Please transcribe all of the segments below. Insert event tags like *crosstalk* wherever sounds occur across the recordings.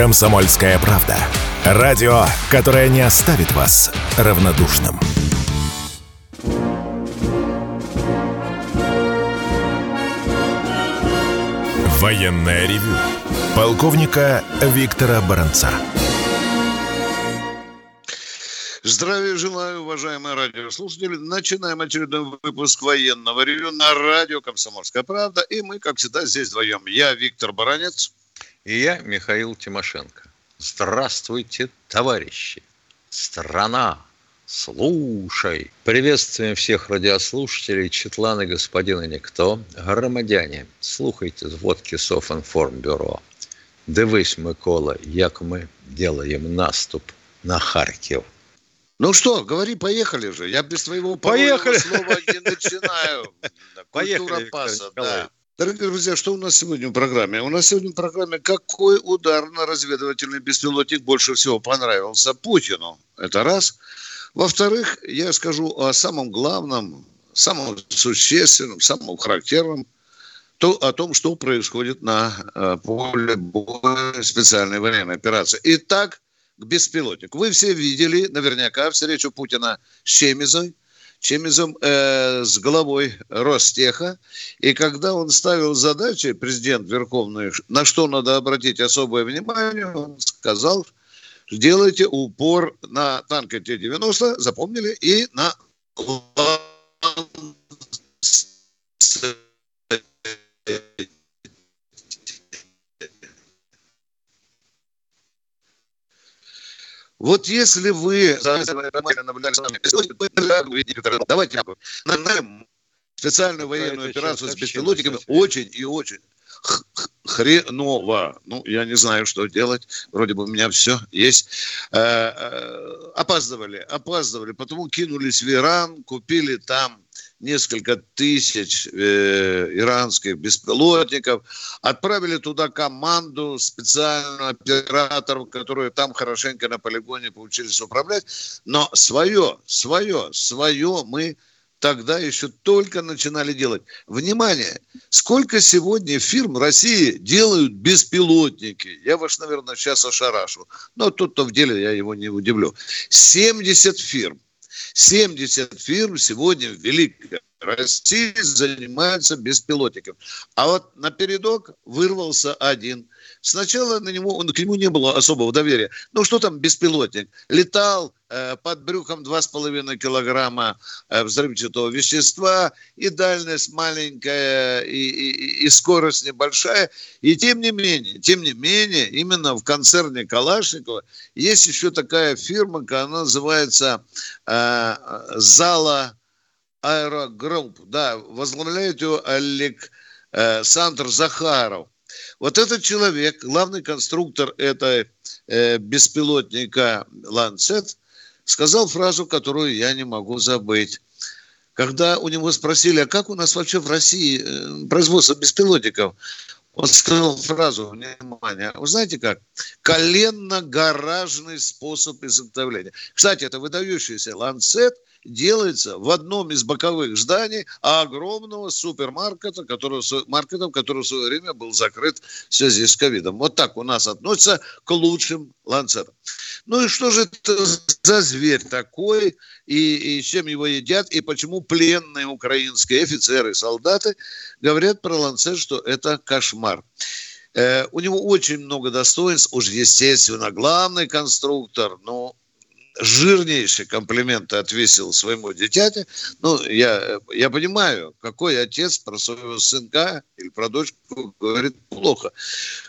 Комсомольская правда. Радио, которое не оставит вас равнодушным. Военное ревю. Полковника Виктора Баранца. Здравия желаю, уважаемые радиослушатели. Начинаем очередной выпуск военного ревю на радио «Комсомольская правда». И мы, как всегда, здесь вдвоем. Я Виктор Баранец. И я Михаил Тимошенко. Здравствуйте, товарищи! Страна! Слушай! Приветствуем всех радиослушателей, Четланы, господина Никто, громадяне. Слухайте зводки Софинформбюро. Дивись, Микола, як ми делаем наступ на Харьков. Ну что, говори, поехали же. Я без твоего поехали. слова не начинаю. *laughs* Поехали, паса, да. Дорогие друзья, что у нас сегодня в программе? У нас сегодня в программе «Какой удар на разведывательный беспилотник больше всего понравился Путину?» Это раз. Во-вторых, я скажу о самом главном, самом существенном, самом характерном, то, о том, что происходит на э, поле боя специальной военной операции. Итак, к беспилотнику. Вы все видели наверняка встречу Путина с Чемизой, Чемизом э, с головой Ростеха. И когда он ставил задачи, президент Верховный, на что надо обратить особое внимание, он сказал, сделайте упор на танки Т-90, запомнили, и на Вот если вы давайте специальную военную операцию с беспилотниками очень и очень хреново. Ну, я не знаю, что делать. Вроде бы у меня все есть. Э, э, опаздывали, опаздывали. Потому кинулись в Иран, купили там несколько тысяч э, иранских беспилотников, отправили туда команду специальную операторов, которые там хорошенько на полигоне поучились управлять, но свое, свое, свое мы тогда еще только начинали делать. Внимание, сколько сегодня фирм России делают беспилотники? Я вас, наверное, сейчас ошарашу. Но тут-то в деле я его не удивлю. 70 фирм. 70 фирм сегодня в Великой России занимаются беспилотником. А вот на передок вырвался один. Сначала на него, к нему не было особого доверия. Ну, что там беспилотник? Летал э, под брюхом 2,5 килограмма э, взрывчатого вещества, и дальность маленькая, и, и, и скорость небольшая. И тем не менее, тем не менее, именно в концерне Калашникова есть еще такая фирма, она называется э, «Зала Аэрогрупп». Да, возглавляет ее Олег э, Захаров. Вот этот человек, главный конструктор этой э, беспилотника «Ланцет», сказал фразу, которую я не могу забыть. Когда у него спросили, а как у нас вообще в России э, производство беспилотников, он сказал фразу, внимание, вы знаете как? Коленно-гаражный способ изготовления. Кстати, это выдающийся «Ланцет», делается в одном из боковых зданий огромного супермаркета, который, маркета, который в свое время был закрыт в связи с ковидом. Вот так у нас относятся к лучшим ланцетам. Ну и что же это за зверь такой, и, и чем его едят, и почему пленные украинские офицеры солдаты говорят про ланцет, что это кошмар. Э, у него очень много достоинств, уж естественно, главный конструктор, но жирнейшие комплименты отвесил своему дитяте. Ну, я, я понимаю, какой отец про своего сынка или про дочку говорит плохо.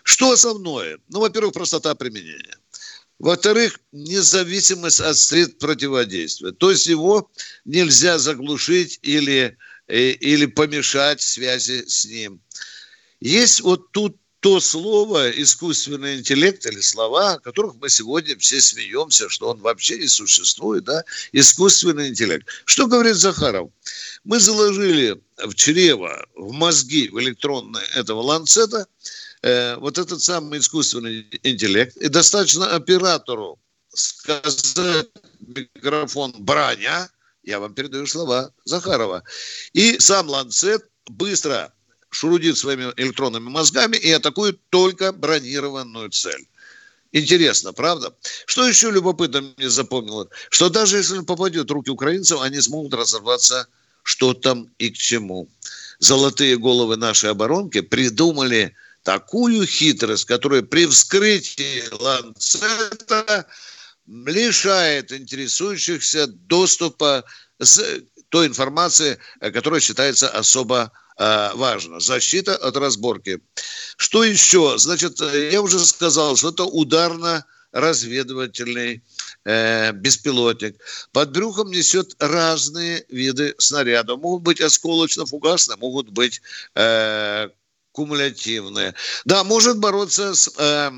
Что основное? Ну, во-первых, простота применения. Во-вторых, независимость от средств противодействия. То есть его нельзя заглушить или, э, или помешать связи с ним. Есть вот тут то слово искусственный интеллект или слова, о которых мы сегодня все смеемся, что он вообще не существует, да, искусственный интеллект. Что говорит Захаров? Мы заложили в чрево, в мозги, в электронные этого ланцета э, вот этот самый искусственный интеллект, и достаточно оператору сказать микрофон «броня», я вам передаю слова Захарова, и сам ланцет быстро шурудит своими электронными мозгами и атакует только бронированную цель. Интересно, правда? Что еще любопытно мне запомнило? Что даже если он попадет в руки украинцев, они смогут разобраться, что там и к чему. Золотые головы нашей оборонки придумали такую хитрость, которая при вскрытии ланцета лишает интересующихся доступа с той информации, которая считается особо важно. Защита от разборки. Что еще? Значит, я уже сказал, что это ударно-разведывательный э, беспилотник. Под брюхом несет разные виды снарядов. Могут быть осколочно-фугасные, могут быть э, кумулятивные. Да, может бороться с... Э,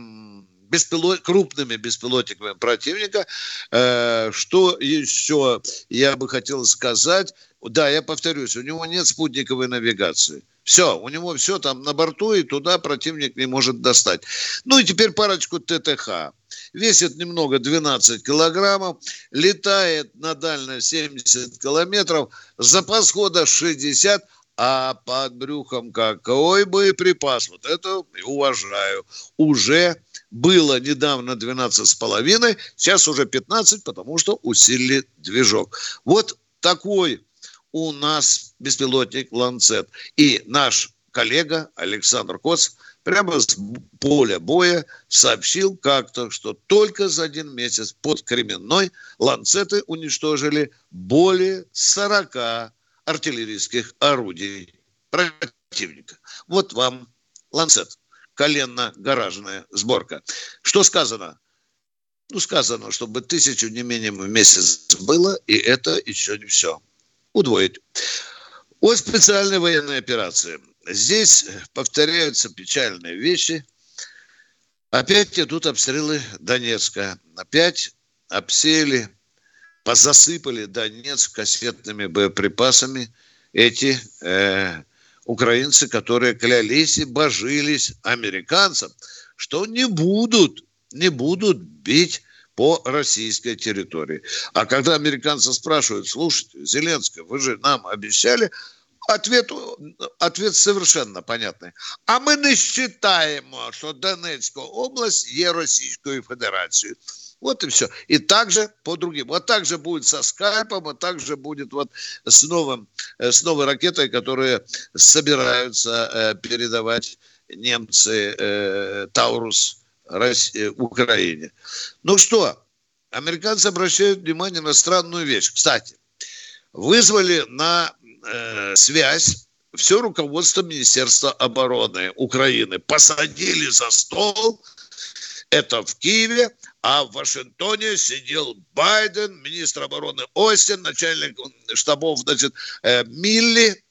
беспилот, крупными беспилотниками противника. Э, что еще я бы хотел сказать? Да, я повторюсь, у него нет спутниковой навигации. Все, у него все там на борту, и туда противник не может достать. Ну и теперь парочку ТТХ. Весит немного 12 килограммов, летает на дальность 70 километров, запас хода 60, а под брюхом какой боеприпас. Вот это уважаю. Уже было недавно 12 с половиной, сейчас уже 15, потому что усилили движок. Вот такой у нас беспилотник «Ланцет». И наш коллега Александр Коц прямо с поля боя сообщил как-то, что только за один месяц под Кременной «Ланцеты» уничтожили более 40 артиллерийских орудий противника. Вот вам «Ланцет» коленно-гаражная сборка. Что сказано? Ну, сказано, чтобы тысячу не менее в месяц было, и это еще не все удвоить. О специальной военной операции. Здесь повторяются печальные вещи. Опять идут обстрелы Донецка. Опять обсеяли, позасыпали Донецк кассетными боеприпасами эти э, украинцы, которые клялись и божились американцам, что не будут, не будут бить по российской территории. А когда американцы спрашивают, слушайте, Зеленский, вы же нам обещали, Ответ, ответ совершенно понятный. А мы не считаем, что Донецкая область є Российскую Федерацию. Вот и все. И также по другим. Вот так же будет со скайпом, вот так же будет вот с, новым, с новой ракетой, которые собираются э, передавать немцы э, Таурус России, Украине. Ну что, американцы обращают внимание на странную вещь. Кстати, вызвали на э, связь все руководство Министерства обороны Украины. Посадили за стол, это в Киеве, а в Вашингтоне сидел Байден, министр обороны Остин, начальник штабов значит, э, Милли,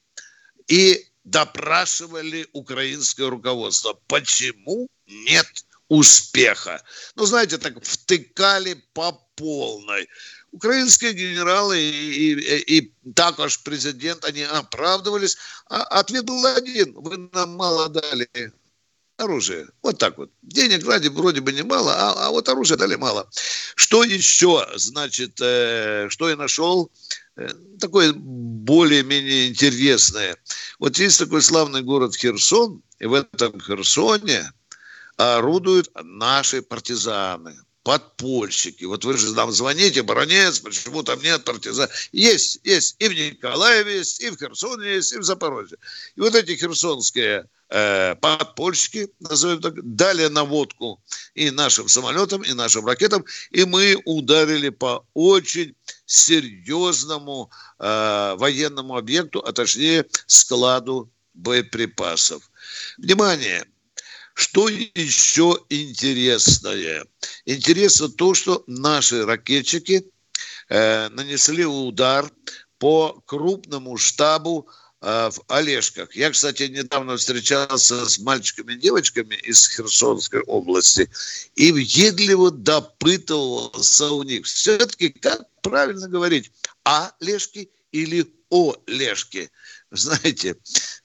и допрашивали украинское руководство. Почему нет успеха. Ну, знаете, так втыкали по полной. Украинские генералы и, и, и також президент, они оправдывались. А ответ был один. Вы нам мало дали оружие. Вот так вот. Денег ради вроде бы немало, а, а вот оружия дали мало. Что еще, значит, э, что я нашел? Э, такое более-менее интересное. Вот есть такой славный город Херсон, и в этом Херсоне орудуют наши партизаны, подпольщики. Вот вы же нам звоните, баронец, почему там нет партизан. Есть, есть. И в Николаеве есть, и в Херсоне есть, и в Запорожье. И вот эти херсонские э, подпольщики, назовем так, дали наводку и нашим самолетам, и нашим ракетам, и мы ударили по очень серьезному э, военному объекту, а точнее складу боеприпасов. Внимание! Что еще интересное? Интересно то, что наши ракетчики э, нанесли удар по крупному штабу э, в Олежках. Я, кстати, недавно встречался с мальчиками и девочками из Херсонской области и въедливо допытывался у них. Все-таки, как правильно говорить, а Лешки или о Лешки? Знаете,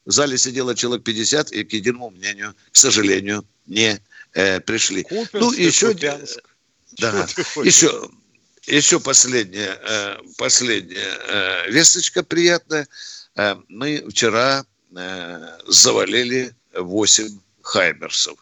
в зале сидело человек 50, и к единому мнению, к сожалению, не э, пришли. Купинск, ну, еще... Купянск. Да, еще, еще последняя, э, последняя э, весточка приятная. Э, мы вчера э, завалили 8 хаймерсов,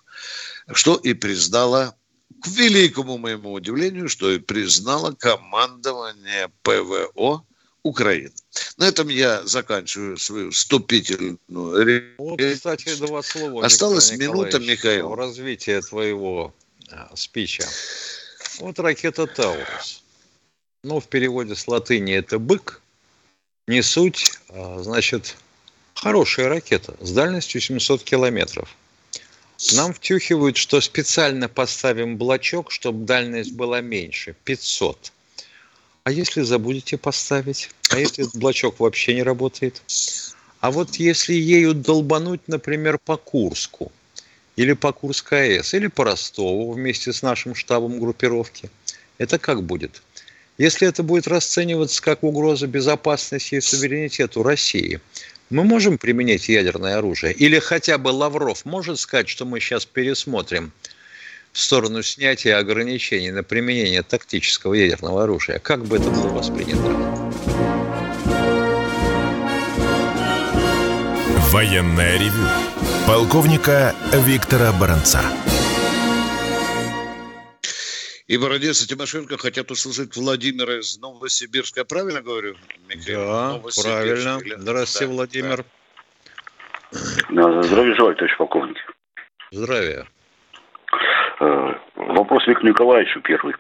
что и признала к великому моему удивлению, что и признало командование ПВО Украины. На этом я заканчиваю свою вступительную речь. Вот, кстати, два слова. Осталась минута, Михаил. Развитие твоего а, спича. Вот ракета «Таурус». Ну, в переводе с латыни это «бык». Не суть, а, значит, хорошая ракета с дальностью 700 километров. Нам втюхивают, что специально поставим блочок, чтобы дальность была меньше, 500. А если забудете поставить? А если блочок вообще не работает? А вот если ею долбануть, например, по Курску, или по Курской АЭС, или по Ростову вместе с нашим штабом группировки, это как будет? Если это будет расцениваться как угроза безопасности и суверенитету России, мы можем применять ядерное оружие? Или хотя бы Лавров может сказать, что мы сейчас пересмотрим – в сторону снятия ограничений на применение тактического ядерного оружия. Как бы это было воспринято? Военная ревю. Полковника Виктора Баранца. И Бородец и Тимошенко хотят услышать Владимира из Новосибирска. Я правильно говорю, Михаил? Да, правильно. Здравствуйте, да, Владимир. Да. Здравия желаю, товарищ полковник. Здравия. Э, вопрос Виктору Николаевичу первый.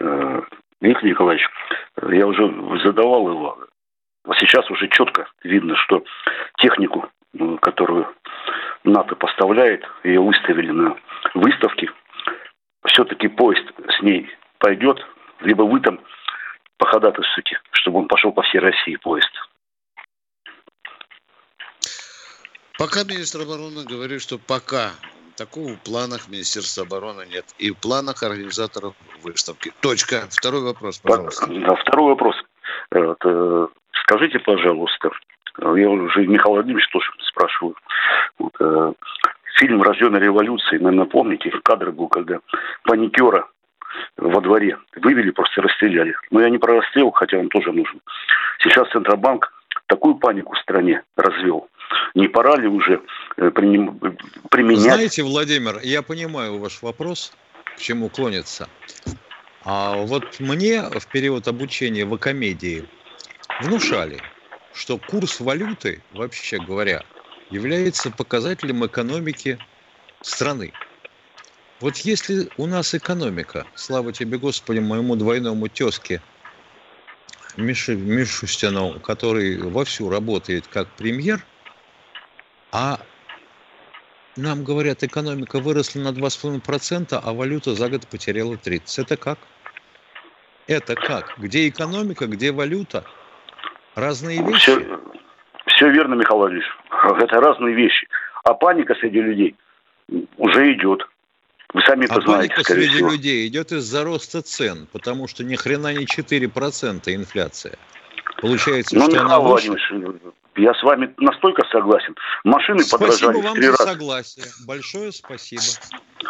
Э, Виктор Николаевич, я уже задавал его. Сейчас уже четко видно, что технику, э, которую НАТО поставляет, ее выставили на выставке. Все-таки поезд с ней пойдет, либо вы там походатайствуете, чтобы он пошел по всей России поезд. Пока министр обороны говорит, что пока Такого в планах Министерства обороны нет. И в планах организаторов выставки. Точка. Второй вопрос, пожалуйста. Да, второй вопрос. Вот, э, скажите, пожалуйста, я уже Михаил Владимирович тоже спрашиваю. Вот, э, фильм «Рожденная революцией», наверное, помните, кадр был, когда паникера во дворе вывели, просто расстреляли. Но я не про расстрел, хотя он тоже нужен. Сейчас Центробанк такую панику в стране развел. Не пора ли уже э, применять... Знаете, Владимир, я понимаю ваш вопрос, к чему клонится. А вот мне в период обучения в Акомедии внушали, что курс валюты, вообще говоря, является показателем экономики страны. Вот если у нас экономика, слава тебе, Господи, моему двойному тезке Миши, Мишустину, который вовсю работает как премьер, а нам говорят, экономика выросла на 2,5%, а валюта за год потеряла 30%. Это как? Это как? Где экономика, где валюта? Разные вещи? Все, все верно, Михаил Владимирович. *laughs* Это разные вещи. А паника среди людей уже идет. Вы сами а знаете, паника среди всего. людей идет из-за роста цен, потому что ни хрена не 4% инфляция. Получается, ну, что Михаил она Владимирович, я с вами настолько согласен. Машины спасибо подорожали вам в три за раза. согласие. Большое спасибо.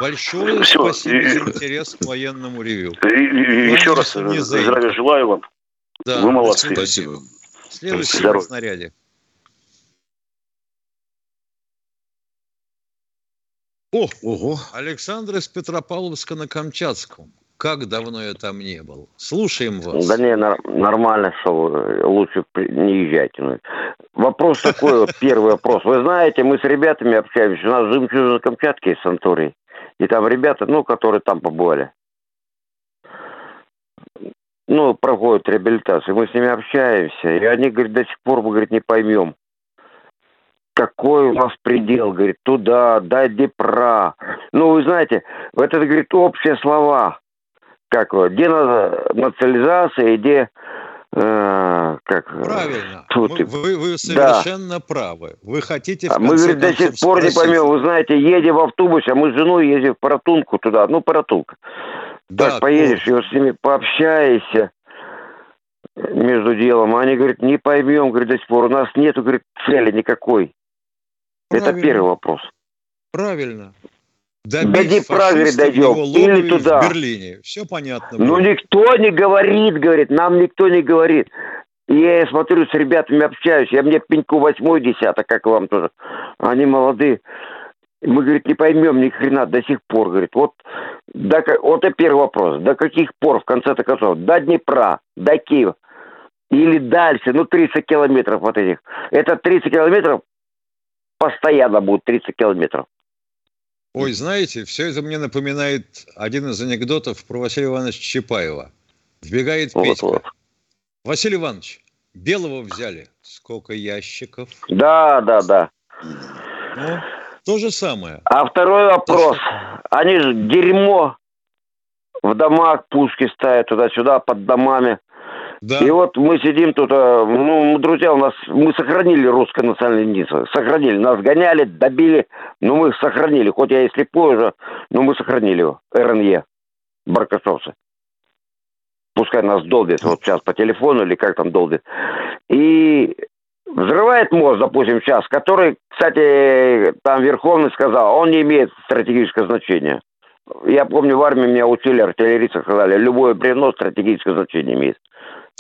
Большое Все. спасибо и, за интерес к военному ревю. И, и, еще раз здравия желаю вам. Да, Вы молодцы. Спасибо. Следующий на снаряде. О, Ого. Александр из Петропавловска на Камчатском. Как давно я там не был. Слушаем вас. Да не, нормально, что лучше не езжайте. Вопрос такой, вот *laughs* первый вопрос. Вы знаете, мы с ребятами общаемся. У нас жемчужина Камчатки из Сантории. И там ребята, ну, которые там побывали. Ну, проходят реабилитацию. Мы с ними общаемся. И они, говорят, до сих пор, мы, говорит, не поймем, какой у нас предел, говорит, туда, дай Депра. Ну, вы знаете, это, говорит, общие слова. Как вот, где национализация, где э, как правильно. тут, мы, вы, вы совершенно да. правы. Вы хотите а мы говорит, до сих пор спросить. не поймем вы знаете едем в автобусе а мы с женой ездим в Паратунку туда ну Паратунка да, так поедешь и вот с ними пообщаешься между делом. А они говорят не поймем говорит до сих пор. У нас нету говорит цели никакой Правильно. Это первый вопрос. Правильно. Добить да правильно дойдем. Или туда. В Берлине. Все понятно. Ну, никто не говорит, говорит. Нам никто не говорит. Я смотрю, с ребятами общаюсь. Я мне пеньку восьмой десяток, как вам тоже. Они молодые. Мы, говорит, не поймем ни хрена до сих пор, говорит. Вот До, вот это первый вопрос. До каких пор, в конце-то концов? До Днепра, до Киева или дальше, ну, 30 километров вот этих. Это 30 километров постоянно будет 30 километров. Ой, знаете, все это мне напоминает один из анекдотов про Василия Ивановича Чапаева. Вбегает Петька. Вот, вот. Василий Иванович, белого взяли. Сколько ящиков? Да, да, да. Ну, то же самое. А второй вопрос. Они же дерьмо в домах, пушки ставят туда-сюда, под домами. Да. И вот мы сидим тут, э, ну, друзья, у нас, мы сохранили русское национальное единство, сохранили. Нас гоняли, добили, но мы сохранили. Хоть я и слепой уже, но мы сохранили его. РНЕ, баркасовцы. Пускай нас долбит вот сейчас по телефону или как там долбит. И взрывает мост, допустим, сейчас, который, кстати, там Верховный сказал, он не имеет стратегического значения. Я помню, в армии меня учили, артиллеристы сказали, любое бревно стратегическое значение имеет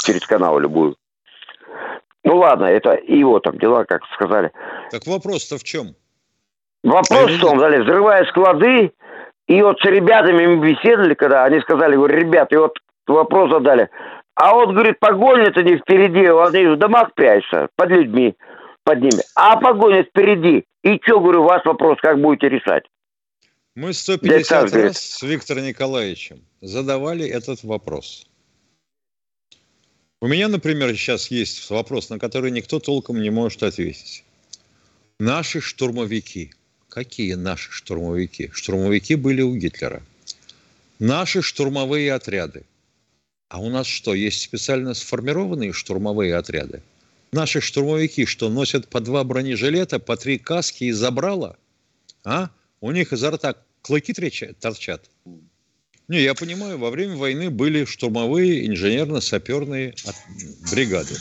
через канал любую. Ну ладно, это его там дела, как сказали. Так вопрос-то в чем? Вопрос в том, дали, взрывая склады, и вот с ребятами мы беседовали, когда они сказали, говорю, ребят, и вот вопрос задали. А вот, говорит, погоня-то не впереди, они в домах прячутся, под людьми, под ними. А погоня впереди. И что, говорю, у вас вопрос, как будете решать? Мы 150 раз с Виктором Николаевичем задавали этот вопрос. У меня, например, сейчас есть вопрос, на который никто толком не может ответить. Наши штурмовики. Какие наши штурмовики? Штурмовики были у Гитлера. Наши штурмовые отряды. А у нас что, есть специально сформированные штурмовые отряды? Наши штурмовики что, носят по два бронежилета, по три каски и забрала? А? У них изо рта клыки торчат? Не, я понимаю, во время войны были штурмовые инженерно-саперные бригады.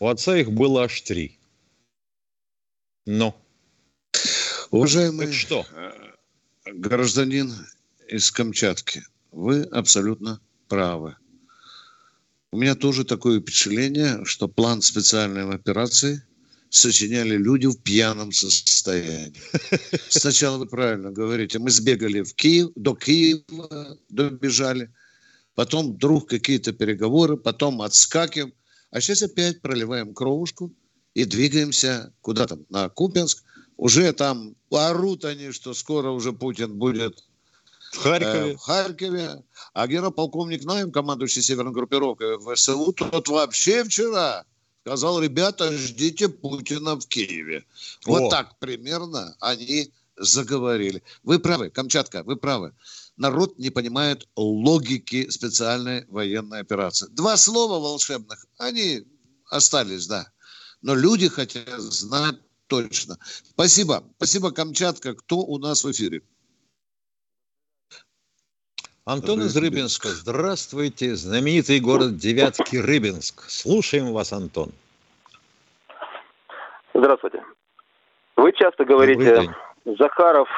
У отца их было аж три. Но. Уважаемый так что? Э, гражданин из Камчатки, вы абсолютно правы. У меня тоже такое впечатление, что план специальной операции сочиняли люди в пьяном состоянии. *laughs* Сначала вы правильно говорите, мы сбегали в Киев, до Киева добежали, потом вдруг какие-то переговоры, потом отскакиваем, а сейчас опять проливаем кровушку и двигаемся куда там, на Купенск. Уже там орут они, что скоро уже Путин будет в Харькове. Э, в Харькове. А генерал-полковник Наем, командующий северной группировкой ВСУ, тот вообще вчера сказал, ребята, ждите Путина в Киеве. Вот О. так примерно они заговорили. Вы правы, Камчатка, вы правы. Народ не понимает логики специальной военной операции. Два слова волшебных, они остались, да. Но люди хотят знать точно. Спасибо. Спасибо, Камчатка. Кто у нас в эфире? Антон из Рыбинска. Здравствуйте. Знаменитый город Девятки Рыбинск. Слушаем вас, Антон. Здравствуйте. Вы часто говорите, Захаров,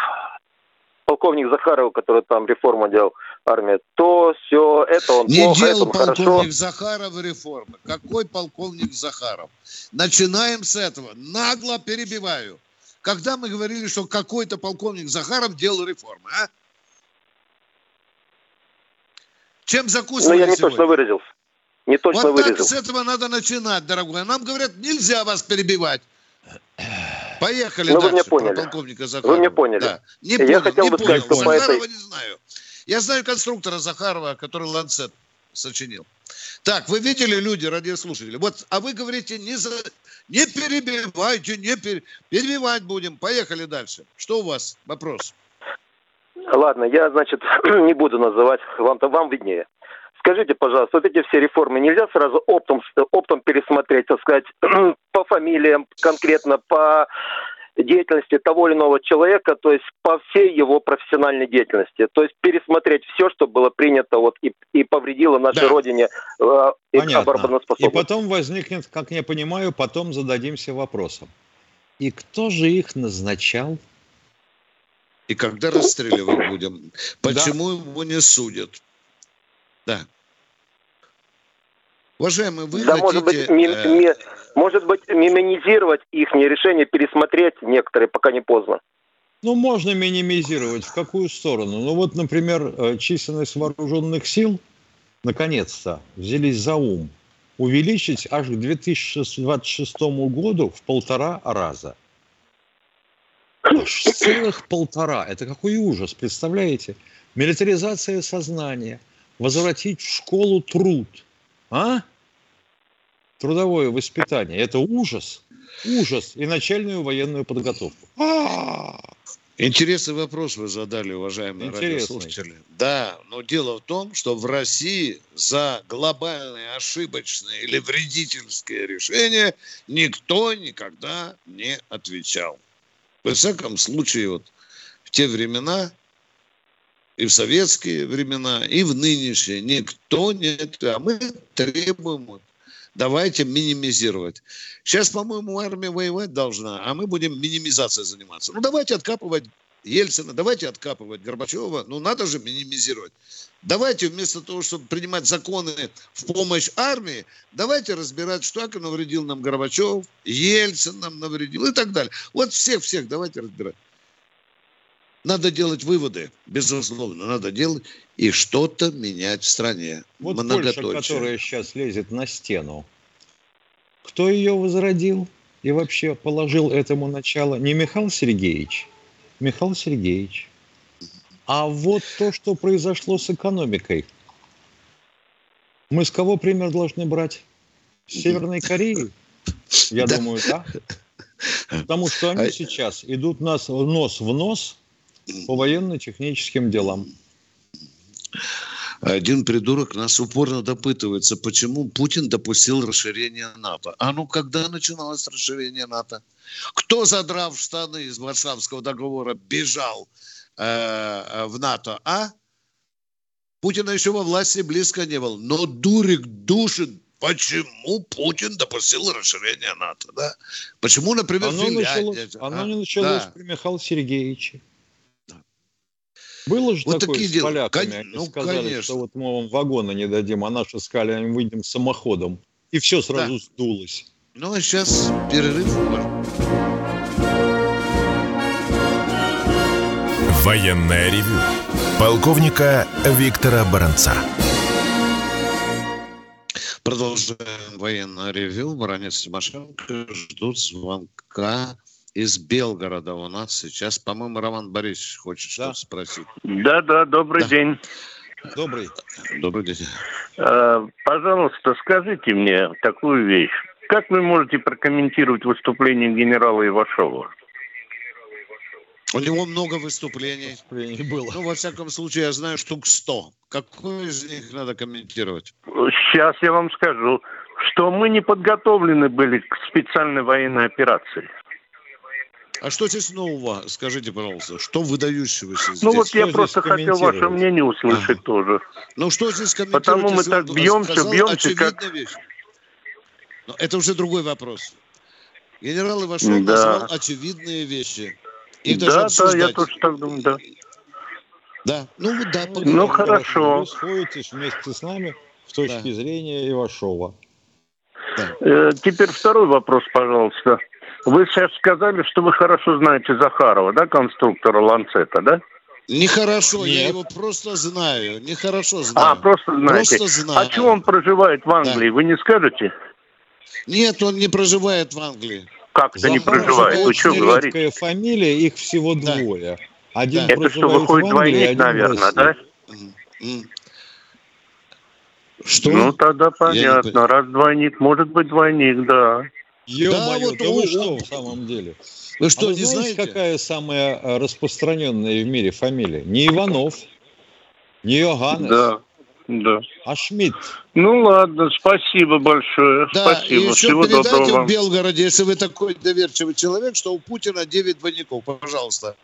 полковник Захаров, который там реформу делал, армия, то все это он Не плохо, делал это полковник хорошо. Захаров реформы. Какой полковник Захаров? Начинаем с этого. Нагло перебиваю. Когда мы говорили, что какой-то полковник Захаров делал реформы, а? Чем закусывали Ну, я не сегодня? точно выразился. Не точно вот выразился. так с этого надо начинать, дорогой. Нам говорят, нельзя вас перебивать. Поехали ну, дальше. Вы меня поняли. полковника Захарова. Вы меня поняли. Да. Не я понял, хотел не бы понял. сказать, что Захарова по этой... не знаю. Я знаю конструктора Захарова, который Ланцет сочинил. Так, вы видели, люди, радиослушатели? Вот, а вы говорите, не, за... не перебивайте, не пер... перебивать будем. Поехали дальше. Что у вас? Вопрос. Ладно, я, значит, *clears throat* не буду называть, вам-то вам виднее. Скажите, пожалуйста, вот эти все реформы нельзя сразу оптом, оптом пересмотреть, так сказать, *clears throat* по фамилиям, конкретно по деятельности того или иного человека, то есть по всей его профессиональной деятельности. То есть пересмотреть все, что было принято вот и, и повредило нашей да. родине э, и. И потом возникнет, как я понимаю, потом зададимся вопросом. И кто же их назначал? И когда расстреливать будем? Почему да. его не судят? Да. Уважаемые, вы да, хотите... Может быть, ми- э... ми- может быть, миминизировать их решение, пересмотреть некоторые, пока не поздно. Ну, можно минимизировать. В какую сторону? Ну, вот, например, э, численность вооруженных сил, наконец-то, взялись за ум. Увеличить аж к 2026 году в полтора раза. Целых полтора. Это какой ужас, представляете? Милитаризация сознания. Возвратить в школу труд. А? Трудовое воспитание. Это ужас. Ужас. И начальную военную подготовку. А-а-а. Интересный вопрос вы задали, уважаемые Интересный. радиослушатели. Да, но дело в том, что в России за глобальные ошибочные или вредительские решения никто никогда не отвечал. Во всяком случае, вот в те времена, и в советские времена, и в нынешние, никто не... А мы требуем вот давайте минимизировать. Сейчас, по-моему, армия воевать должна, а мы будем минимизацией заниматься. Ну, давайте откапывать Ельцина, давайте откапывать Горбачева, ну, надо же минимизировать. Давайте вместо того, чтобы принимать законы в помощь армии, давайте разбирать, что как навредил нам Горбачев, Ельцин нам навредил и так далее. Вот всех-всех давайте разбирать. Надо делать выводы, безусловно, надо делать и что-то менять в стране. Вот Польша, которая сейчас лезет на стену, кто ее возродил и вообще положил этому начало? Не Михаил Сергеевич, Михаил Сергеевич. А вот то, что произошло с экономикой. Мы с кого пример должны брать? С Северной Кореи? Я да. думаю, да. Потому что они а сейчас идут нас нос в нос по военно-техническим делам. Один придурок нас упорно допытывается, почему Путин допустил расширение НАТО. А ну когда начиналось расширение НАТО? Кто, задрав штаны из Варшавского договора, бежал э, э в НАТО? А? Путина еще во власти близко не был. Но дурик душит, почему Путин допустил расширение НАТО. Да? Почему, например, оно Финляндия? Началось, а? Оно не началось да. при Михаиле Сергеевиче. Было же вот такое такие с дела. поляками. Кон... Они ну, сказали, конечно. что вот мы вам вагоны не дадим, а наши сказали, мы выйдем самоходом. И все сразу да. сдулось. Ну, а сейчас перерыв. Военная ревю. Полковника Виктора Баранца. Продолжаем военное ревю. Баранец Тимошенко ждут звонка из Белгорода у нас сейчас. По-моему, Роман Борисович хочет да. что-то спросить. Да, да, добрый да. день. Добрый. Добрый день. Э, пожалуйста, скажите мне такую вещь. Как вы можете прокомментировать выступление генерала Ивашова? У него много выступлений. выступлений было. Ну, во всяком случае, я знаю штук сто. Какой из них надо комментировать? Сейчас я вам скажу, что мы не подготовлены были к специальной военной операции. А что здесь нового? Скажите, пожалуйста, что выдающегося здесь? Ну вот я просто хотел ваше мнение услышать ага. тоже. Ну что здесь комментировать? Потому мы так бьемся, бьемся, как... Вещь. Но это уже другой вопрос. Генерал Ивашов да. назвал очевидные вещи. Их да, да, я тоже так думаю, да. Да, ну да. Поговорим. Ну хорошо. Вы сходитесь вместе с нами с точки да. зрения Ивашова. Да. Э, теперь второй вопрос, пожалуйста. Вы сейчас сказали, что вы хорошо знаете Захарова, да, конструктора Ланцета, да? Нехорошо, Нет. я его просто знаю. Нехорошо знаю. А, просто знаете. Просто знаю. А что он проживает в Англии, да. вы не скажете? Нет, он не проживает в Англии. Как-то не проживает. Вы что говорите? фамилия, их всего да. двое. Один да. Это что, выходит двойник, наверное, да? Что? Ну, тогда понятно. Раз двойник, может быть двойник, да. Ё-моё, да, вот, да вы что в самом деле? Вы что, а вы не знаете, знаете, какая самая э, распространенная в мире фамилия? Не Иванов, не Йоганнес. Да, да. А Шмидт. Ну ладно, спасибо большое. Да, спасибо. и еще Всего передайте в Белгороде, если вы такой доверчивый человек, что у Путина 9 двойников, пожалуйста.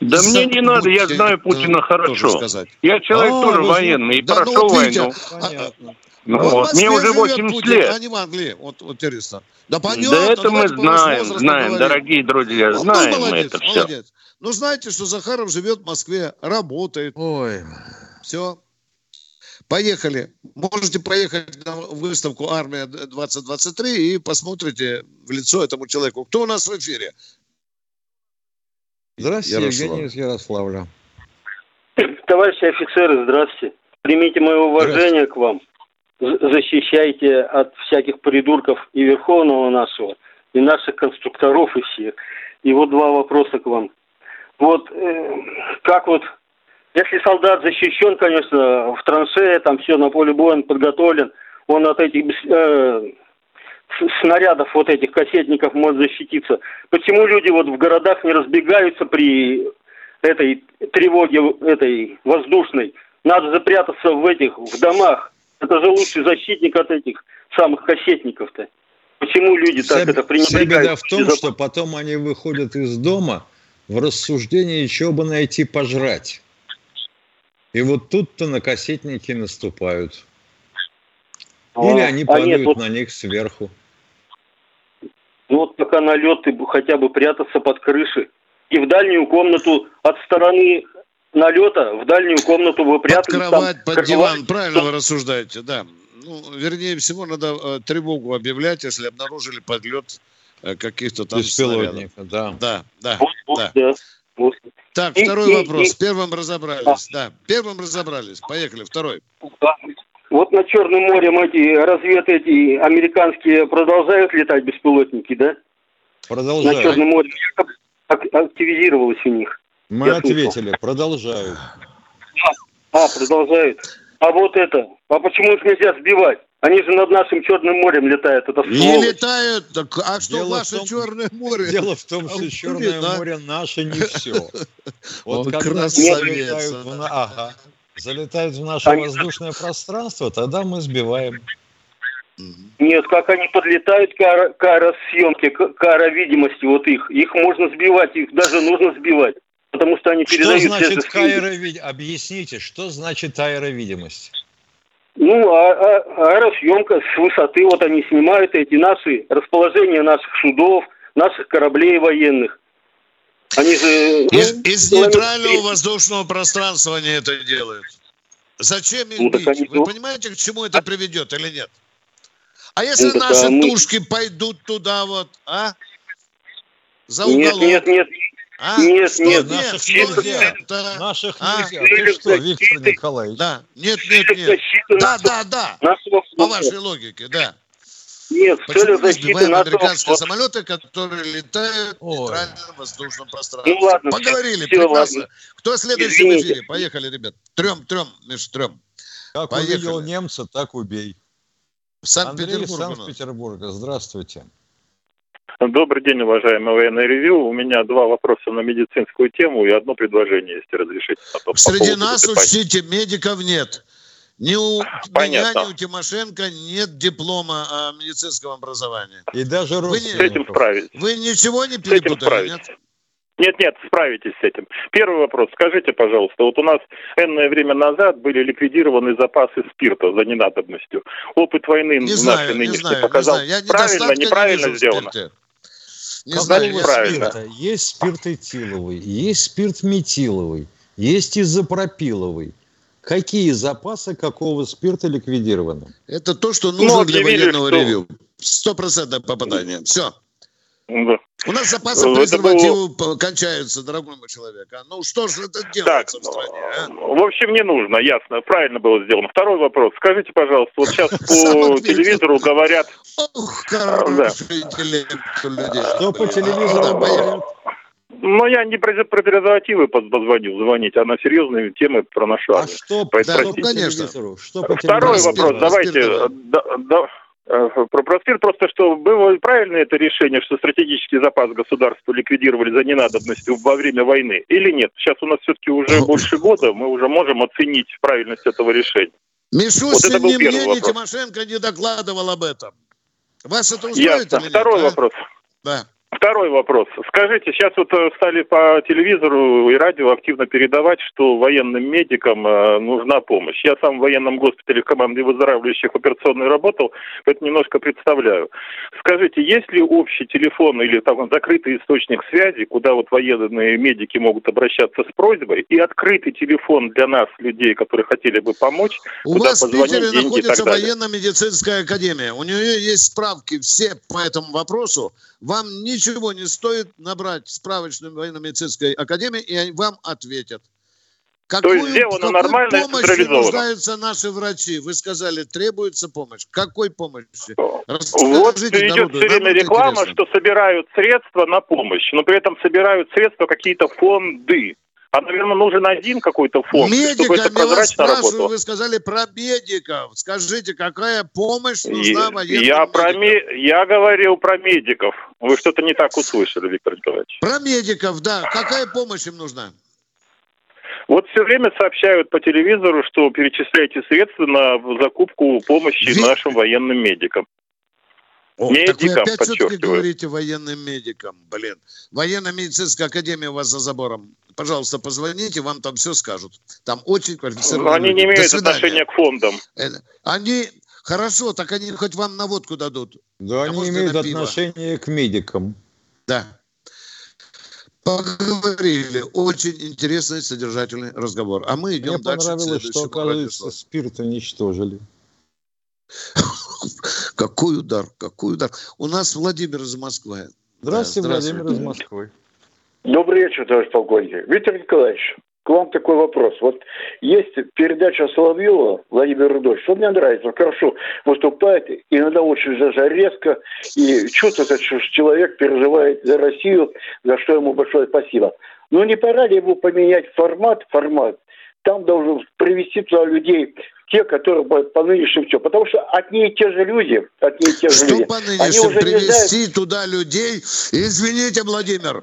Да и мне не надо, я знаю Путина хорошо. Я человек а, тоже военный и да, прошел ну, видите, войну. Понятно. Ну, вот, вот. Мне уже 80 Путин, лет. Они могли, вот, вот интересно. Да понятно. Да это мы знаем, знаем, говорить. дорогие друзья, знаем ну, молодец, мы это молодец. все. Ну, знаете, что Захаров живет в Москве, работает. Ой. Все. Поехали. Можете поехать на выставку «Армия-2023» и посмотрите в лицо этому человеку. Кто у нас в эфире? Здравствуйте, Ярослав. Евгений из Ярославля. Товарищи офицеры, здравствуйте. Примите мое уважение к вам. Защищайте от всяких придурков и Верховного нашего, и наших конструкторов, и всех. И вот два вопроса к вам. Вот э, как вот, если солдат защищен, конечно, в траншее, там все на поле боя он подготовлен, он от этих э, снарядов вот этих кассетников может защититься. Почему люди вот в городах не разбегаются при этой тревоге этой воздушной? Надо запрятаться в этих, в домах. Это же лучший защитник от этих самых кассетников-то. Почему люди вся, так это пренебрегают? Вся беда в том, что потом они выходят из дома в рассуждении, чего бы найти пожрать. И вот тут-то на кассетники наступают. Или а, они падают а нет, вот... на них сверху. Ну вот пока налет, ты хотя бы прятаться под крышей. И в дальнюю комнату от стороны налета, в дальнюю комнату вы прятались. Под кровать, там, под диван, правильно вы рассуждаете, да. Ну, вернее всего, надо э, тревогу объявлять, если обнаружили подлет э, каких-то там снарядов. Да, да, да. да. да. Так, второй и, вопрос. И, Первым разобрались. Да. да, первым разобрались. Поехали, второй. Вот над Черным морем эти разведы эти американские продолжают летать беспилотники, да? Продолжают. На Черном море активизировалось у них. Мы Я ответили, слышал. продолжают. А, продолжают. А вот это, а почему их нельзя сбивать? Они же над нашим Черным морем летают. Это не летают. Так, а что дело ваше том, Черное море? Дело в том, что Черное море наше не все. *laughs* Вот Он красавец. Ага залетают в наше они... воздушное пространство, тогда мы сбиваем. Нет, как они подлетают к, аэро- к аэросъемке, к, к аэровидимости, вот их, их можно сбивать, их даже нужно сбивать, потому что они передают... Что значит аэровид... Объясните, что значит аэровидимость? Ну, а, а, аэросъемка с высоты, вот они снимают эти наши, расположение наших судов, наших кораблей военных. Они же... Из, ну, из нейтрального воздушного пространства они это делают. Зачем их ну, бить? Они... Вы понимаете, к чему это приведет или нет? А если ну, наши мы... тушки пойдут туда вот, а? За уголок? Нет, нет, нет. А? Нет, что нет, наших нельзя. Это? Наших а? нельзя. Ты что, Виктор Николаевич? Да, нет, нет, нет. Да, да, да. По вашей логике, да. Нет, в целях защиты НАТО... американские самолеты, которые летают Ой. в нейтральном воздушном пространстве. Ну ладно. Поговорили, все, прекрасно. Ладно. Кто следующий Извините. в эфире? Поехали, ребят. Трем, трем, Миш, трем. Как Поехали. увидел немца, так убей. Санкт-Петербург Санкт-Петербурга. Здравствуйте. Добрый день, уважаемый военный ревью. У меня два вопроса на медицинскую тему и одно предложение, если разрешите. Среди нас, учтите, медиков нет. Ни у Понятно. меня, ни у Тимошенко нет диплома о медицинском образовании. И даже вы, не, с этим справитесь. Вы ничего не перепутали, нет? Нет, нет, справитесь с этим. Первый вопрос. Скажите, пожалуйста, вот у нас энное время назад были ликвидированы запасы спирта за ненадобностью. Опыт войны не знаю, нашей нынешней знаю, показал. Не знаю. Я правильно, неправильно не сделано. Спирте. Не знаю, спирта? Есть спирт этиловый, есть спирт метиловый, есть изопропиловый. Какие запасы какого спирта ликвидированы? Это то, что нужно ну, для военного что... ревю. Стопроцентное попадание. Все. Да. У нас запасы ну, презервативов кончаются, дорогой мой человек. А? Ну что же это делается так, в стране? А? В общем, не нужно, ясно. Правильно было сделано. Второй вопрос. Скажите, пожалуйста, вот сейчас *laughs* по телевизору говорят... Ох, *laughs* хороший интеллект у людей. Что по телевизору говорят? Но я не про, про презервативы позвонил звонить, а на серьезные темы про нашу армию. А что, да, ну, конечно. Что по Второй вопрос, давайте. Да, да, э, про проспир просто, что было правильное это решение, что стратегический запас государства ликвидировали за ненадобностью во время войны, или нет? Сейчас у нас все-таки уже ну, больше года, мы уже можем оценить правильность этого решения. Мишустин вот ни мне, ни Тимошенко не докладывал об этом. Вас это устроит Ясно. или нет? Второй а? вопрос. Да. Второй вопрос. Скажите, сейчас вот э, стали по телевизору и радио активно передавать, что военным медикам э, нужна помощь. Я сам в военном госпитале в команде выздоравливающих операционной работал, это немножко представляю. Скажите, есть ли общий телефон или там закрытый источник связи, куда вот военные медики могут обращаться с просьбой, и открытый телефон для нас, людей, которые хотели бы помочь, У куда вас в Питере находится военно-медицинская академия. У нее есть справки все по этому вопросу. Вам ничего ничего не стоит набрать справочную военно-медицинской академии, и вам ответят. Какую, То есть сделано нормально нуждаются наши врачи? Вы сказали, требуется помощь. Какой помощи? вот идет все время реклама, что собирают средства на помощь, но при этом собирают средства какие-то фонды. А, наверное, нужен один какой-то фонд, Медиками чтобы это прозрачно работало. Вы сказали про медиков. Скажите, какая помощь нужна военным я про Ме... Я говорил про медиков. Вы что-то не так услышали, Виктор Николаевич. Про медиков, да. Какая помощь им нужна? Вот все время сообщают по телевизору, что перечисляйте средства на закупку помощи Ви... нашим военным медикам. О, медикам, так вы опять все-таки говорите военным медикам, блин. Военно-медицинская академия у вас за забором. Пожалуйста, позвоните, вам там все скажут. Там очень квалифицированные Но они не имеют отношения к фондам. Э, они, хорошо, так они хоть вам на водку дадут. Да, а они имеют отношение к медикам. Да. Поговорили. Очень интересный, содержательный разговор. А мы идем Мне дальше. Мне понравилось, что, оказывается, спирт уничтожили. *laughs* Какой удар, какой удар. У нас Владимир из Москвы. Здравствуйте, да, здравствуйте. Владимир из Москвы. Добрый вечер, товарищ полковник. Виктор Николаевич, к вам такой вопрос. Вот есть передача Соловьева Владимир Рудович, что мне нравится, он хорошо выступает, иногда очень даже резко, и чувствуется, что человек переживает за Россию, за что ему большое спасибо. Но не пора ли ему поменять формат, формат, там должен привести туда людей, те, которые по нынешним все. Потому что одни и те же люди, одни и те же что люди. Что по нынешним? Привести знают... туда людей? Извините, Владимир,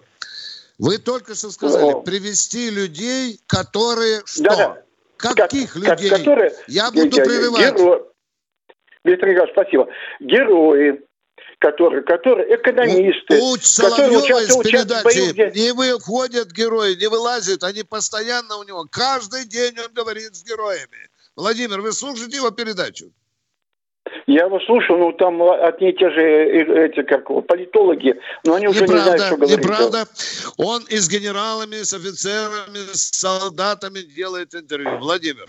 вы только что сказали, О. привести людей, которые что? Да, да. Каких как, людей? Которые, я буду я, прерывать. Геро... Виктор Николаевич, спасибо. Герои, которые, которые экономисты. У, Соловьева из передачи не выходят герои, не вылазят, они постоянно у него. Каждый день он говорит с героями. Владимир, вы слушаете его передачу? Я его слушаю, ну там одни и те же э, эти как политологи, но они уже неправда, не знают, что говорить. Неправда. Он и с генералами, с офицерами, с солдатами делает интервью. Владимир.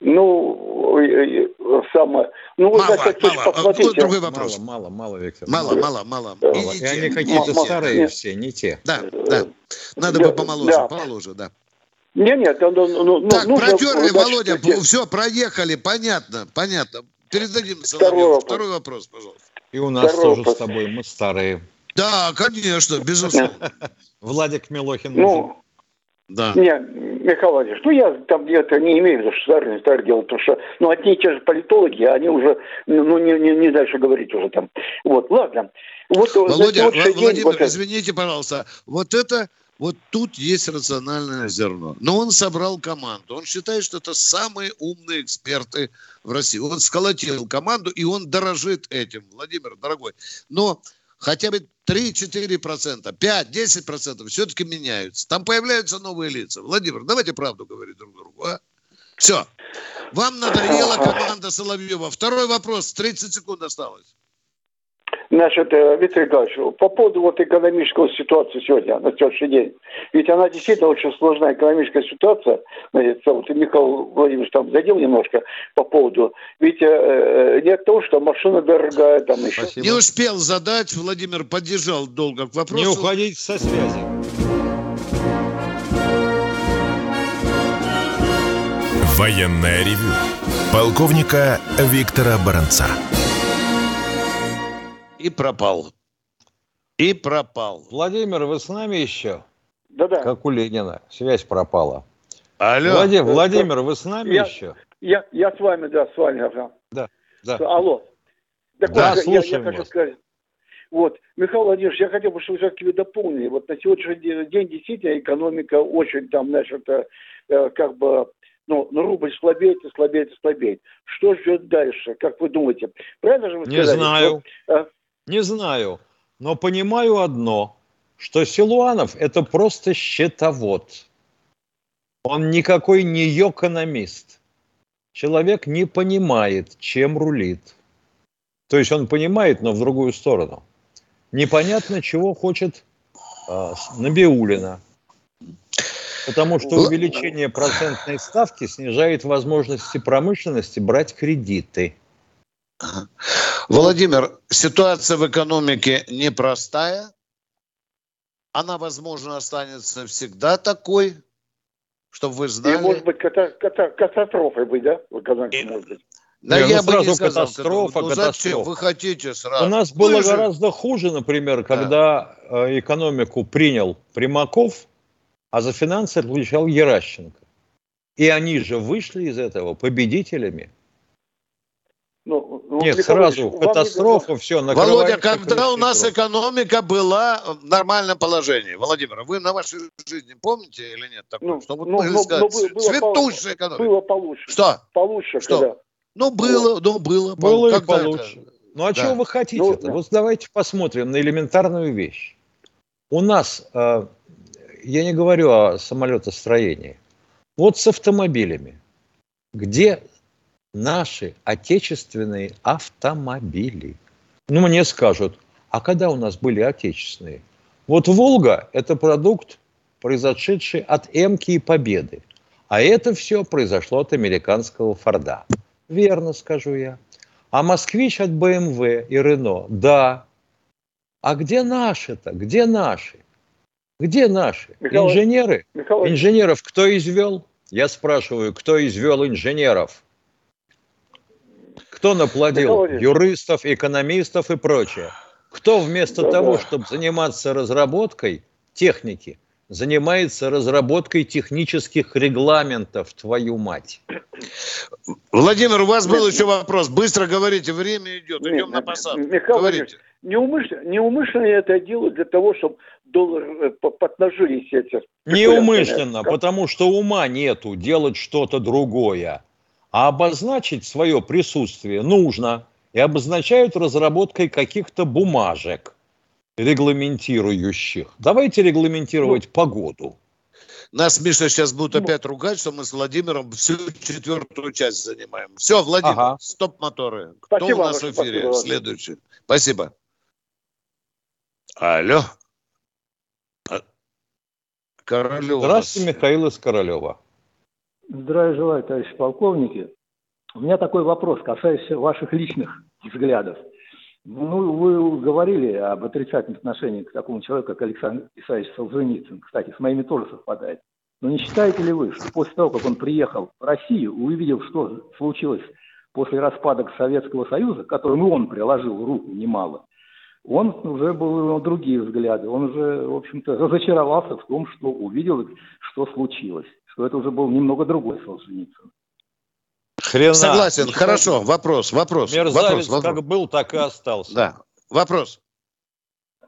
Ну, э, э, самое. Ну, мало, значит, мало. Посмотрите. Другой вопрос. Мало, мало, мало, Виктор. Мало, мало, мало. мало. И, и они какие-то старые нет. все, не те. Да, да. Надо да, бы помоложе, да. помоложе, да. Нет, нет, ну, ну, так, нужно, протерли, значит, Володя, эти... все, проехали, понятно, понятно. Передадим Соловьеву. Второй вопрос, пожалуйста. И у нас Второй тоже вопрос. с тобой, мы старые. Да, конечно, безусловно. *laughs* Владик Милохин. Ну, да. Нет, Михаил Владимирович, ну я там где-то не имею в виду, что старые, не старые делают, потому что, ну, одни и те же политологи, они уже, ну, не, не, не дальше говорить уже там. Вот, ладно. Вот, Володя, значит, Владимир, день, вот извините, пожалуйста, вот это вот тут есть рациональное зерно. Но он собрал команду. Он считает, что это самые умные эксперты в России. Он сколотил команду, и он дорожит этим. Владимир, дорогой. Но хотя бы 3-4%, 5-10% все-таки меняются. Там появляются новые лица. Владимир, давайте правду говорить друг другу. А? Все. Вам надоела команда Соловьева. Второй вопрос. 30 секунд осталось. Значит, э, Виктор Николаевич, по поводу вот экономической ситуации сегодня, на сегодняшний день, ведь она действительно очень сложная экономическая ситуация, значит, вот Михаил Владимирович там задел немножко по поводу, ведь э, э нет того, что машина дорогая, там еще. Спасибо. Не успел задать, Владимир поддержал долго к вопросу. Не уходить со связи. Военная ревю. Полковника Виктора Баранца и пропал. И пропал. Владимир, вы с нами еще? Да-да. Как у Ленина. Связь пропала. Алло. Владимир, Владимир вы с нами я, еще? Я, я с вами, да, с вами. Ага. Да, да. Алло. Так да, вот, я, я хочу сказать. Вот, Михаил Владимирович, я хотел бы, чтобы вы все-таки дополнили. Вот на сегодняшний день действительно экономика очень там, значит, э, как бы ну, ну рубль слабеет и слабеет и слабеет. Что ждет дальше, как вы думаете? Правильно же вы сказали? Не знаю. Что, а? Не знаю, но понимаю одно, что Силуанов – это просто счетовод. Он никакой не экономист. Человек не понимает, чем рулит. То есть он понимает, но в другую сторону. Непонятно, чего хочет э, Набиулина. Потому что увеличение процентной ставки снижает возможности промышленности брать кредиты. Владимир, ситуация в экономике непростая. Она, возможно, останется всегда такой, чтобы вы знали. И может быть ката- ката- катастрофой быть, да? В экономике, может быть. Да не, я ну, бы сразу не сказал, катастрофа, ну, катастрофа. Вы хотите сразу. У нас было вы гораздо хуже, например, когда да. Э, экономику принял Примаков, а за финансы отвечал Еращенко. И они же вышли из этого победителями. Ну, ну, Нет, сразу катастрофа, все, Володя, когда у нас экономика была в нормальном положении? Владимир, вы на вашей жизни помните или нет такого? Ну, что вот ну, ну, сказать, ну, было, цветущая экономика. Было получше. Что? Получше, что? Когда? Ну, было, ну, было. Было и получше. Это? Ну, а да. чего вы хотите-то? Ну, вот давайте посмотрим на элементарную вещь. У нас, э, я не говорю о самолетостроении, вот с автомобилями. Где наши отечественные автомобили. Ну, мне скажут, а когда у нас были отечественные? Вот «Волга» – это продукт, произошедший от «Эмки» и «Победы». А это все произошло от американского «Форда». Верно, скажу я. А «Москвич» от «БМВ» и «Рено» – да. А где наши-то? Где наши? Где наши? Михаил, Инженеры? Михаил... Инженеров кто извел? Я спрашиваю, кто извел инженеров? Кто наплодил? Юристов, экономистов и прочее. Кто вместо да, того, да. чтобы заниматься разработкой техники, занимается разработкой технических регламентов, твою мать? Владимир, у вас был еще вопрос. Быстро говорите, время идет. Идем Нет, на посадку. Михаил говорите. Неумышленно, неумышленно это делают для того, чтобы доллар э, поднажили эти. Неумышленно, потому что ума нету делать что-то другое. А обозначить свое присутствие нужно. И обозначают разработкой каких-то бумажек регламентирующих. Давайте регламентировать ну, погоду. Нас, Миша, сейчас будут ну, опять ругать, что мы с Владимиром всю четвертую часть занимаем. Все, Владимир, ага. стоп-моторы. Кто спасибо, у нас в эфире? Спасибо. Следующий. Спасибо. Алло. А, Королева. Здравствуйте, Михаил из Королева. Здравия желаю, товарищи полковники. У меня такой вопрос, касающийся ваших личных взглядов. Ну, вы говорили об отрицательном отношении к такому человеку, как Александр Исаевич Солженицын. Кстати, с моими тоже совпадает. Но не считаете ли вы, что после того, как он приехал в Россию, увидев, что случилось после распада Советского Союза, к которому он приложил руку немало, он уже был у другие взгляды. Он уже, в общем-то, разочаровался в том, что увидел, что случилось что это уже был немного другой Солженицын. Хрена. Согласен, Ничего хорошо. Вопрос, вопрос. Мерзавец вопрос, как был, так и остался. Да, вопрос.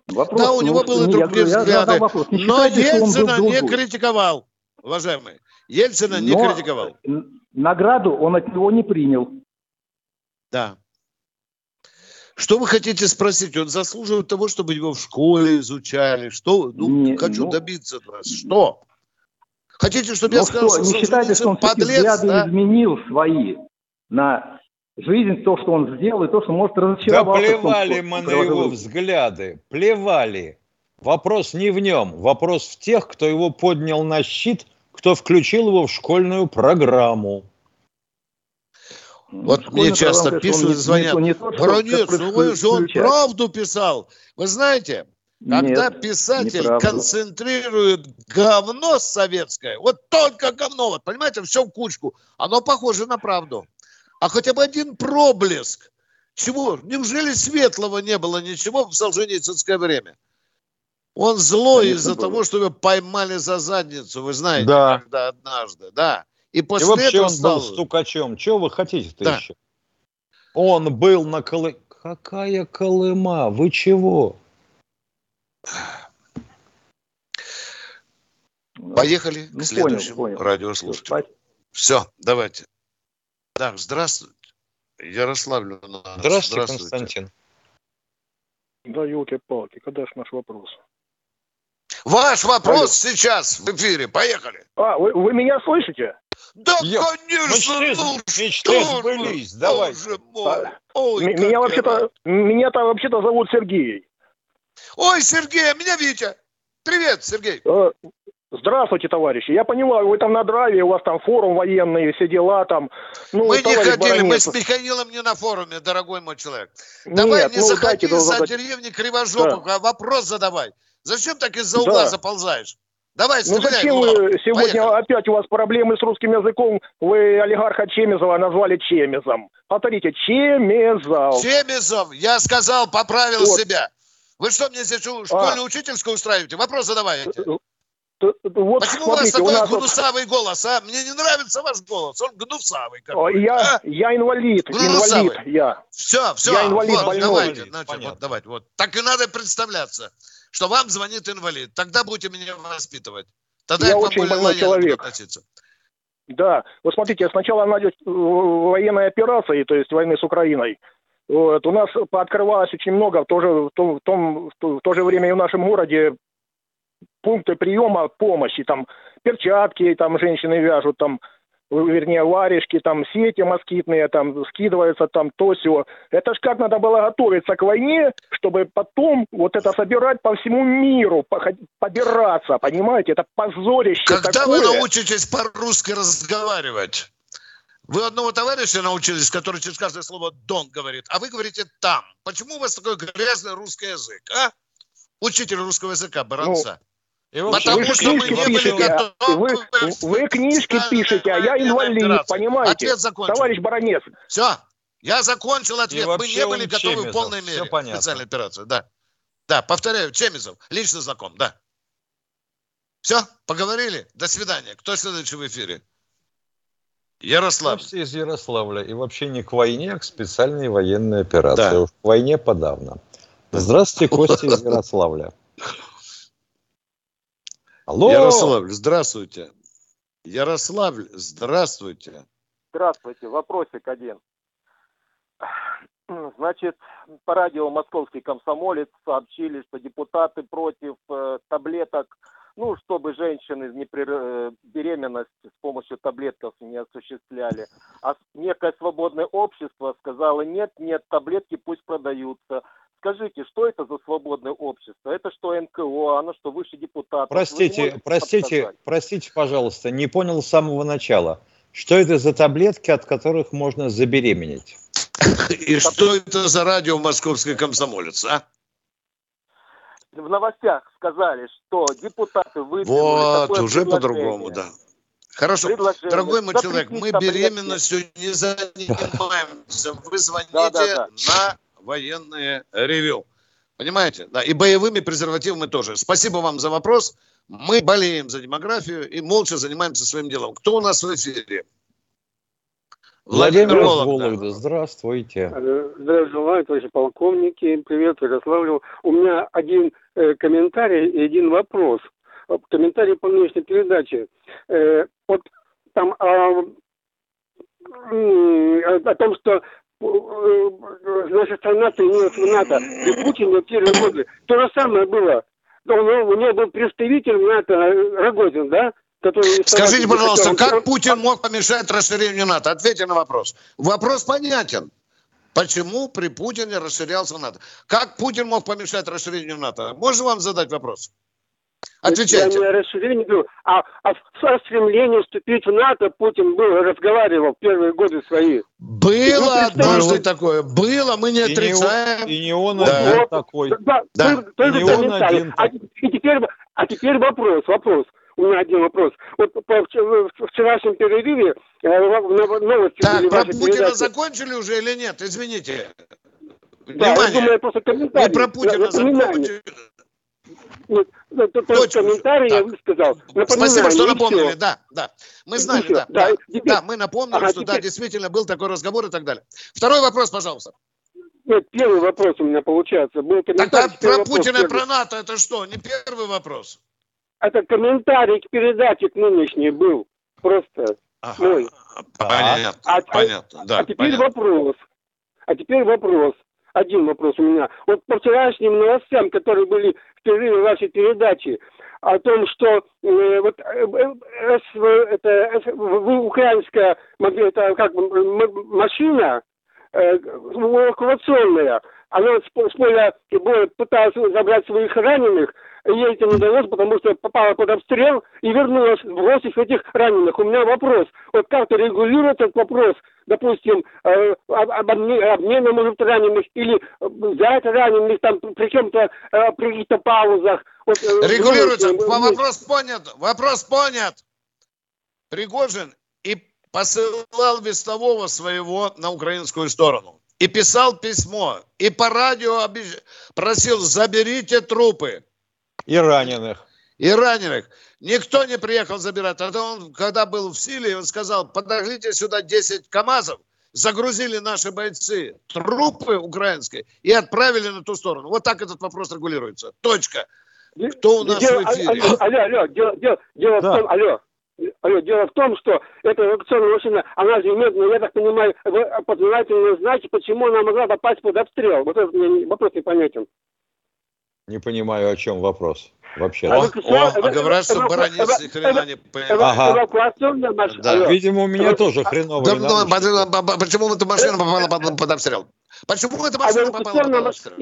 Вопрос, да, у него были другие взгляды. Но Ельцина не критиковал, уважаемый. Ельцина не критиковал. Награду он от него не принял. Да. Что вы хотите спросить? Он заслуживает того, чтобы его в школе изучали. Что? Ну, не, хочу ну... добиться от вас. Что? Хотите, чтобы я сказал, что, что не считаете, что он подлец, взгляды да? изменил свои на жизнь, то, что он сделал, и то, что может разочароваться. Да плевали том, мы на его взгляды, плевали. Вопрос не в нем, вопрос в тех, кто его поднял на щит, кто включил его в школьную программу. Вот мне часто пишут, звонят, не, не то, Бронец, ну вы же он правду писал. Вы знаете, когда Нет, писатель концентрирует говно советское, вот только говно, вот понимаете, все в кучку, оно похоже на правду. А хотя бы один проблеск. Чего? Неужели светлого не было ничего в Солженицынское время? Он злой из-за того, что его поймали за задницу, вы знаете, да. когда однажды, да. И после и вообще этого он стал... был стукачом. Чего вы хотите-то да. еще? Он был на Колы... Какая Колыма? Вы чего? Поехали ну, к следующему понял, понял. радиослушателю. Все, давайте. Так, здравствуйте. Ярославль у нас. Здравствуйте, здравствуйте. Константин. Да, елки-палки, когда ж наш вопрос? Ваш вопрос Алло. сейчас в эфире. Поехали. А, вы, вы меня слышите? Да, Я... конечно, мечты, ну мечты что сбылись. Давай. Боже мой. А, Ой, меня вообще-то, меня-то вообще-то зовут Сергей. Ой, Сергей, а меня Витя. Привет, Сергей. А, Здравствуйте, товарищи. Я понимаю, вы там на драйве, у вас там форум военный, все дела там. Ну, мы не ходили, Баранец... мы с Михаилом не на форуме, дорогой мой человек. Давай Нет, не ну, заходи за задать... деревни Кривожопов, да. а вопрос задавай. Зачем так из-за угла да. заползаешь? Давай, стреляй. Ну зачем вы сегодня Поехали. опять у вас проблемы с русским языком? Вы олигарха Чемезова назвали Чемезом. Повторите, Чемезов. Чемезов, я сказал, поправил вот. себя. Вы что мне здесь школьную а. учительскую устраиваете? Вопрос задавайте. Вот, Почему смотрите, у вас такой у нас гнусавый вот... голос, а? Мне не нравится ваш голос, он гнусавый. Я, а? я инвалид, гнусавый. инвалид я. Все, все, я инвалид вот, больной. давайте, значит, вот, давайте, вот. Так и надо представляться, что вам звонит инвалид. Тогда будете меня воспитывать. Тогда я, я очень больной человек. Относиться. Да, вот смотрите, сначала началась военной операции, то есть войны с Украиной. Вот, у нас пооткрывалось очень много, в то же, в том, в том, в то же время и в нашем городе пункты приема помощи, там перчатки, там женщины вяжут, там вернее, варежки, там сети москитные, там скидываются, там то все. Это ж как надо было готовиться к войне, чтобы потом вот это собирать по всему миру, побираться, понимаете? Это позорище Когда такое. вы научитесь по-русски разговаривать? Вы одного товарища научились, который через каждое слово «дон» говорит, а вы говорите «там». Почему у вас такой грязный русский язык, а? Учитель русского языка, Баранца. Ну, Потому вы что мы не пишете, были готовы. Вы, вы книжки пишете, а я инвалид, понимаете? Ответ закончил. Товарищ Баранец. Все, я закончил ответ. Мы не были готовы Чемизов. в полной мере к специальной операции. Да. Да, повторяю, Чемизов, лично знаком, да. Все, поговорили? До свидания. Кто следующий в эфире? Ярослав. Костя из Ярославля. И вообще не к войне, а к специальной военной операции. Да. Уж к войне подавно. Здравствуйте, Костя из Ярославля. Алло! Ярославль, здравствуйте. Ярославль, здравствуйте. Здравствуйте. Вопросик один. Значит, по радио «Московский комсомолец» сообщили, что депутаты против э, таблеток, ну, чтобы женщины непрер... Э, беременность с помощью таблетков не осуществляли. А некое свободное общество сказало, нет, нет, таблетки пусть продаются. Скажите, что это за свободное общество? Это что НКО, оно что выше депутатов? Простите, простите, подсказать? простите, пожалуйста, не понял с самого начала. Что это за таблетки, от которых можно забеременеть? И что это за радио «Московский комсомолец», а? В новостях сказали, что депутаты выдвинули Вот, уже по-другому, да. Хорошо. Дорогой мой человек, мы беременностью не занимаемся. Вы звоните да, да, да. на военное ревю. Понимаете? Да, и боевыми презервативами тоже. Спасибо вам за вопрос. Мы болеем за демографию и молча занимаемся своим делом. Кто у нас в эфире? Владимир Вологда. Здравствуйте. Здравия желаю, товарищи полковники. Привет, Ярославлю. У меня один э, комментарий и один вопрос. Комментарий по нынешней передаче. Э, вот там а, о том, что наша страна принялась в НАТО при Путине в первые годы. То же самое было. У него, у него был представитель НАТО Рогозин, да? Который Скажите, пожалуйста, как Путин мог помешать расширению НАТО? Ответьте на вопрос. Вопрос понятен. Почему при Путине расширялся НАТО? Как Путин мог помешать расширению НАТО? Можно вам задать вопрос? Отвечайте. Я не расширение говорю, а, а со стремлением вступить в НАТО Путин был, разговаривал в первые годы свои. Было однажды такое, было, мы не и отрицаем. Не, и не он да. один такой. Да, да. Только и не он один. А, и теперь, а теперь вопрос, вопрос. У меня один вопрос. Вот по вчерашнем перерыве э, новости Так, про Путина передачи. закончили уже или нет? Извините. Да, Внимание. я думаю, просто комментарий. Не про Путина закончили. Нет, это Точно. комментарий так. я высказал. Напоминаю, Спасибо, что напомнили. Все. Да, да. Мы знали, да. Да, да. Теперь... да, мы напомнили, ага, что теперь... да, действительно был такой разговор и так далее. Второй вопрос, пожалуйста. Нет, первый вопрос у меня получается. Был комментарий. Так, про Путина и про НАТО это что? Не первый вопрос. Это комментарий к передаче к нынешней был. Просто ага. мой. Понятно, а, понятно. Да, а теперь понятно. вопрос. А теперь вопрос один вопрос у меня. Вот по вчерашним новостям, которые были в перерыве вашей передачи, о том, что э, вот э, э, это э, украинская это как машина э, эвакуационная, она с, с поля боя пыталась забрать своих раненых, ей это не удалось, потому что попала под обстрел и вернулась, бросив этих раненых. У меня вопрос, вот как-то регулирует этот вопрос, допустим, э, об обмене, может, раненых или взять раненых там при чем-то, э, при каких-то паузах. Вот, э, Регулируется. Вопрос понят. Вопрос понят. Пригожин и посылал вестового своего на украинскую сторону. И писал письмо. И по радио обещ... просил, заберите трупы. И раненых. И раненых. Никто не приехал забирать. А он, когда был в силе, он сказал, подождите сюда 10 КАМАЗов, загрузили наши бойцы трупы украинские и отправили на ту сторону. Вот так этот вопрос регулируется. Точка. Кто у нас дело, в эфире? Алло, алло, алло дело, дело, дело да. в том, алло, алло, дело в том, что эта эвакуационная машина, она же имеет, ну, я так понимаю, подзнавательные знаки, почему она могла попасть под обстрел. Вот этот мне вопрос непонятен. Не понимаю, о чем вопрос вообще. О, о, а говорят, что баронец ни хрена не Ага. Да. Видимо, у меня тоже хреново. Да, ну, почему эта машина попала под обстрел? Почему эта машина попала под обстрел?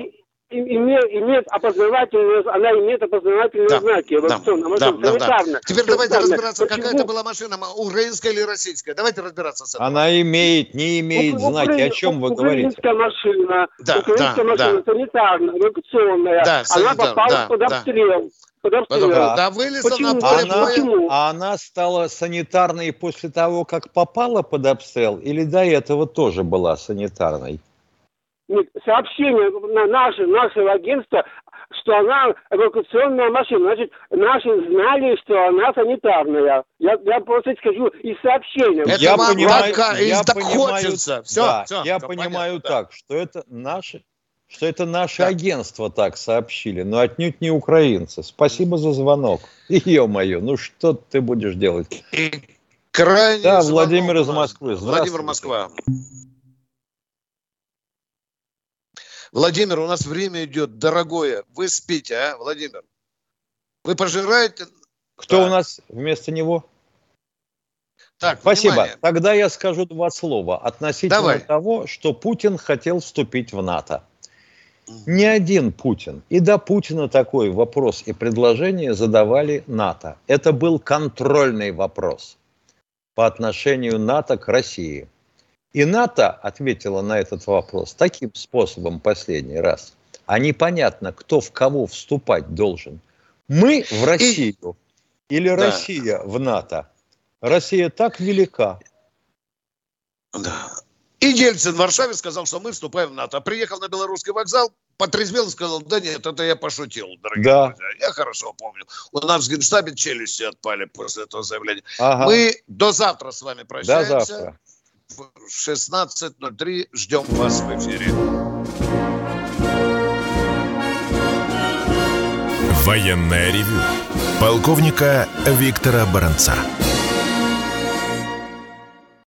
Имеет, имеет опознавательные, она имеет опознавательные да, знаки. Да, да, да, да. Теперь давайте разбираться, Почему? какая это была машина, украинская или российская. Давайте разбираться с этим. Она имеет, не имеет ну, знаки. Укра... О чем вы говорите? Украинская машина, да, украинская да, машина да. санитарная, эвакуационная. Да, она попала да, под обстрел. Под обстрел. Да, да вылезла Почему? на поле она, боя. А она стала санитарной после того, как попала под обстрел? Или до этого тоже была санитарной? Сообщение на наше, нашего агентства, что она эвакуационная машина. Значит, наши знали, что она санитарная. Я, я просто скажу из сообщения. Это я понимаю, я понимаю, все, да, все, я понимаю понятно, так, да. что это наши что это наше да. агентство так сообщили, но отнюдь не украинцы. Спасибо за звонок. *laughs* Ё-моё, ну что ты будешь делать? И крайне да, звонок, Владимир из Москвы. Владимир Москва. Владимир, у нас время идет дорогое. Вы спите, а, Владимир? Вы пожираете... Кто да. у нас вместо него? Так, Спасибо. Внимание. Тогда я скажу два слова относительно Давай. того, что Путин хотел вступить в НАТО. Не один Путин. И до Путина такой вопрос и предложение задавали НАТО. Это был контрольный вопрос по отношению НАТО к России – и НАТО ответила на этот вопрос таким способом последний раз. А непонятно, кто в кого вступать должен. Мы в Россию и... или да. Россия в НАТО. Россия так велика. Да. И Ельцин в Варшаве сказал, что мы вступаем в НАТО. Приехал на белорусский вокзал, потрезвел и сказал, да нет, это я пошутил, дорогие да. друзья. Я хорошо помню. У нас в Генштабе челюсти отпали после этого заявления. Ага. Мы до завтра с вами прощаемся. До завтра в 16.03. Ждем вас в эфире. Военная ревю. Полковника Виктора Баранца.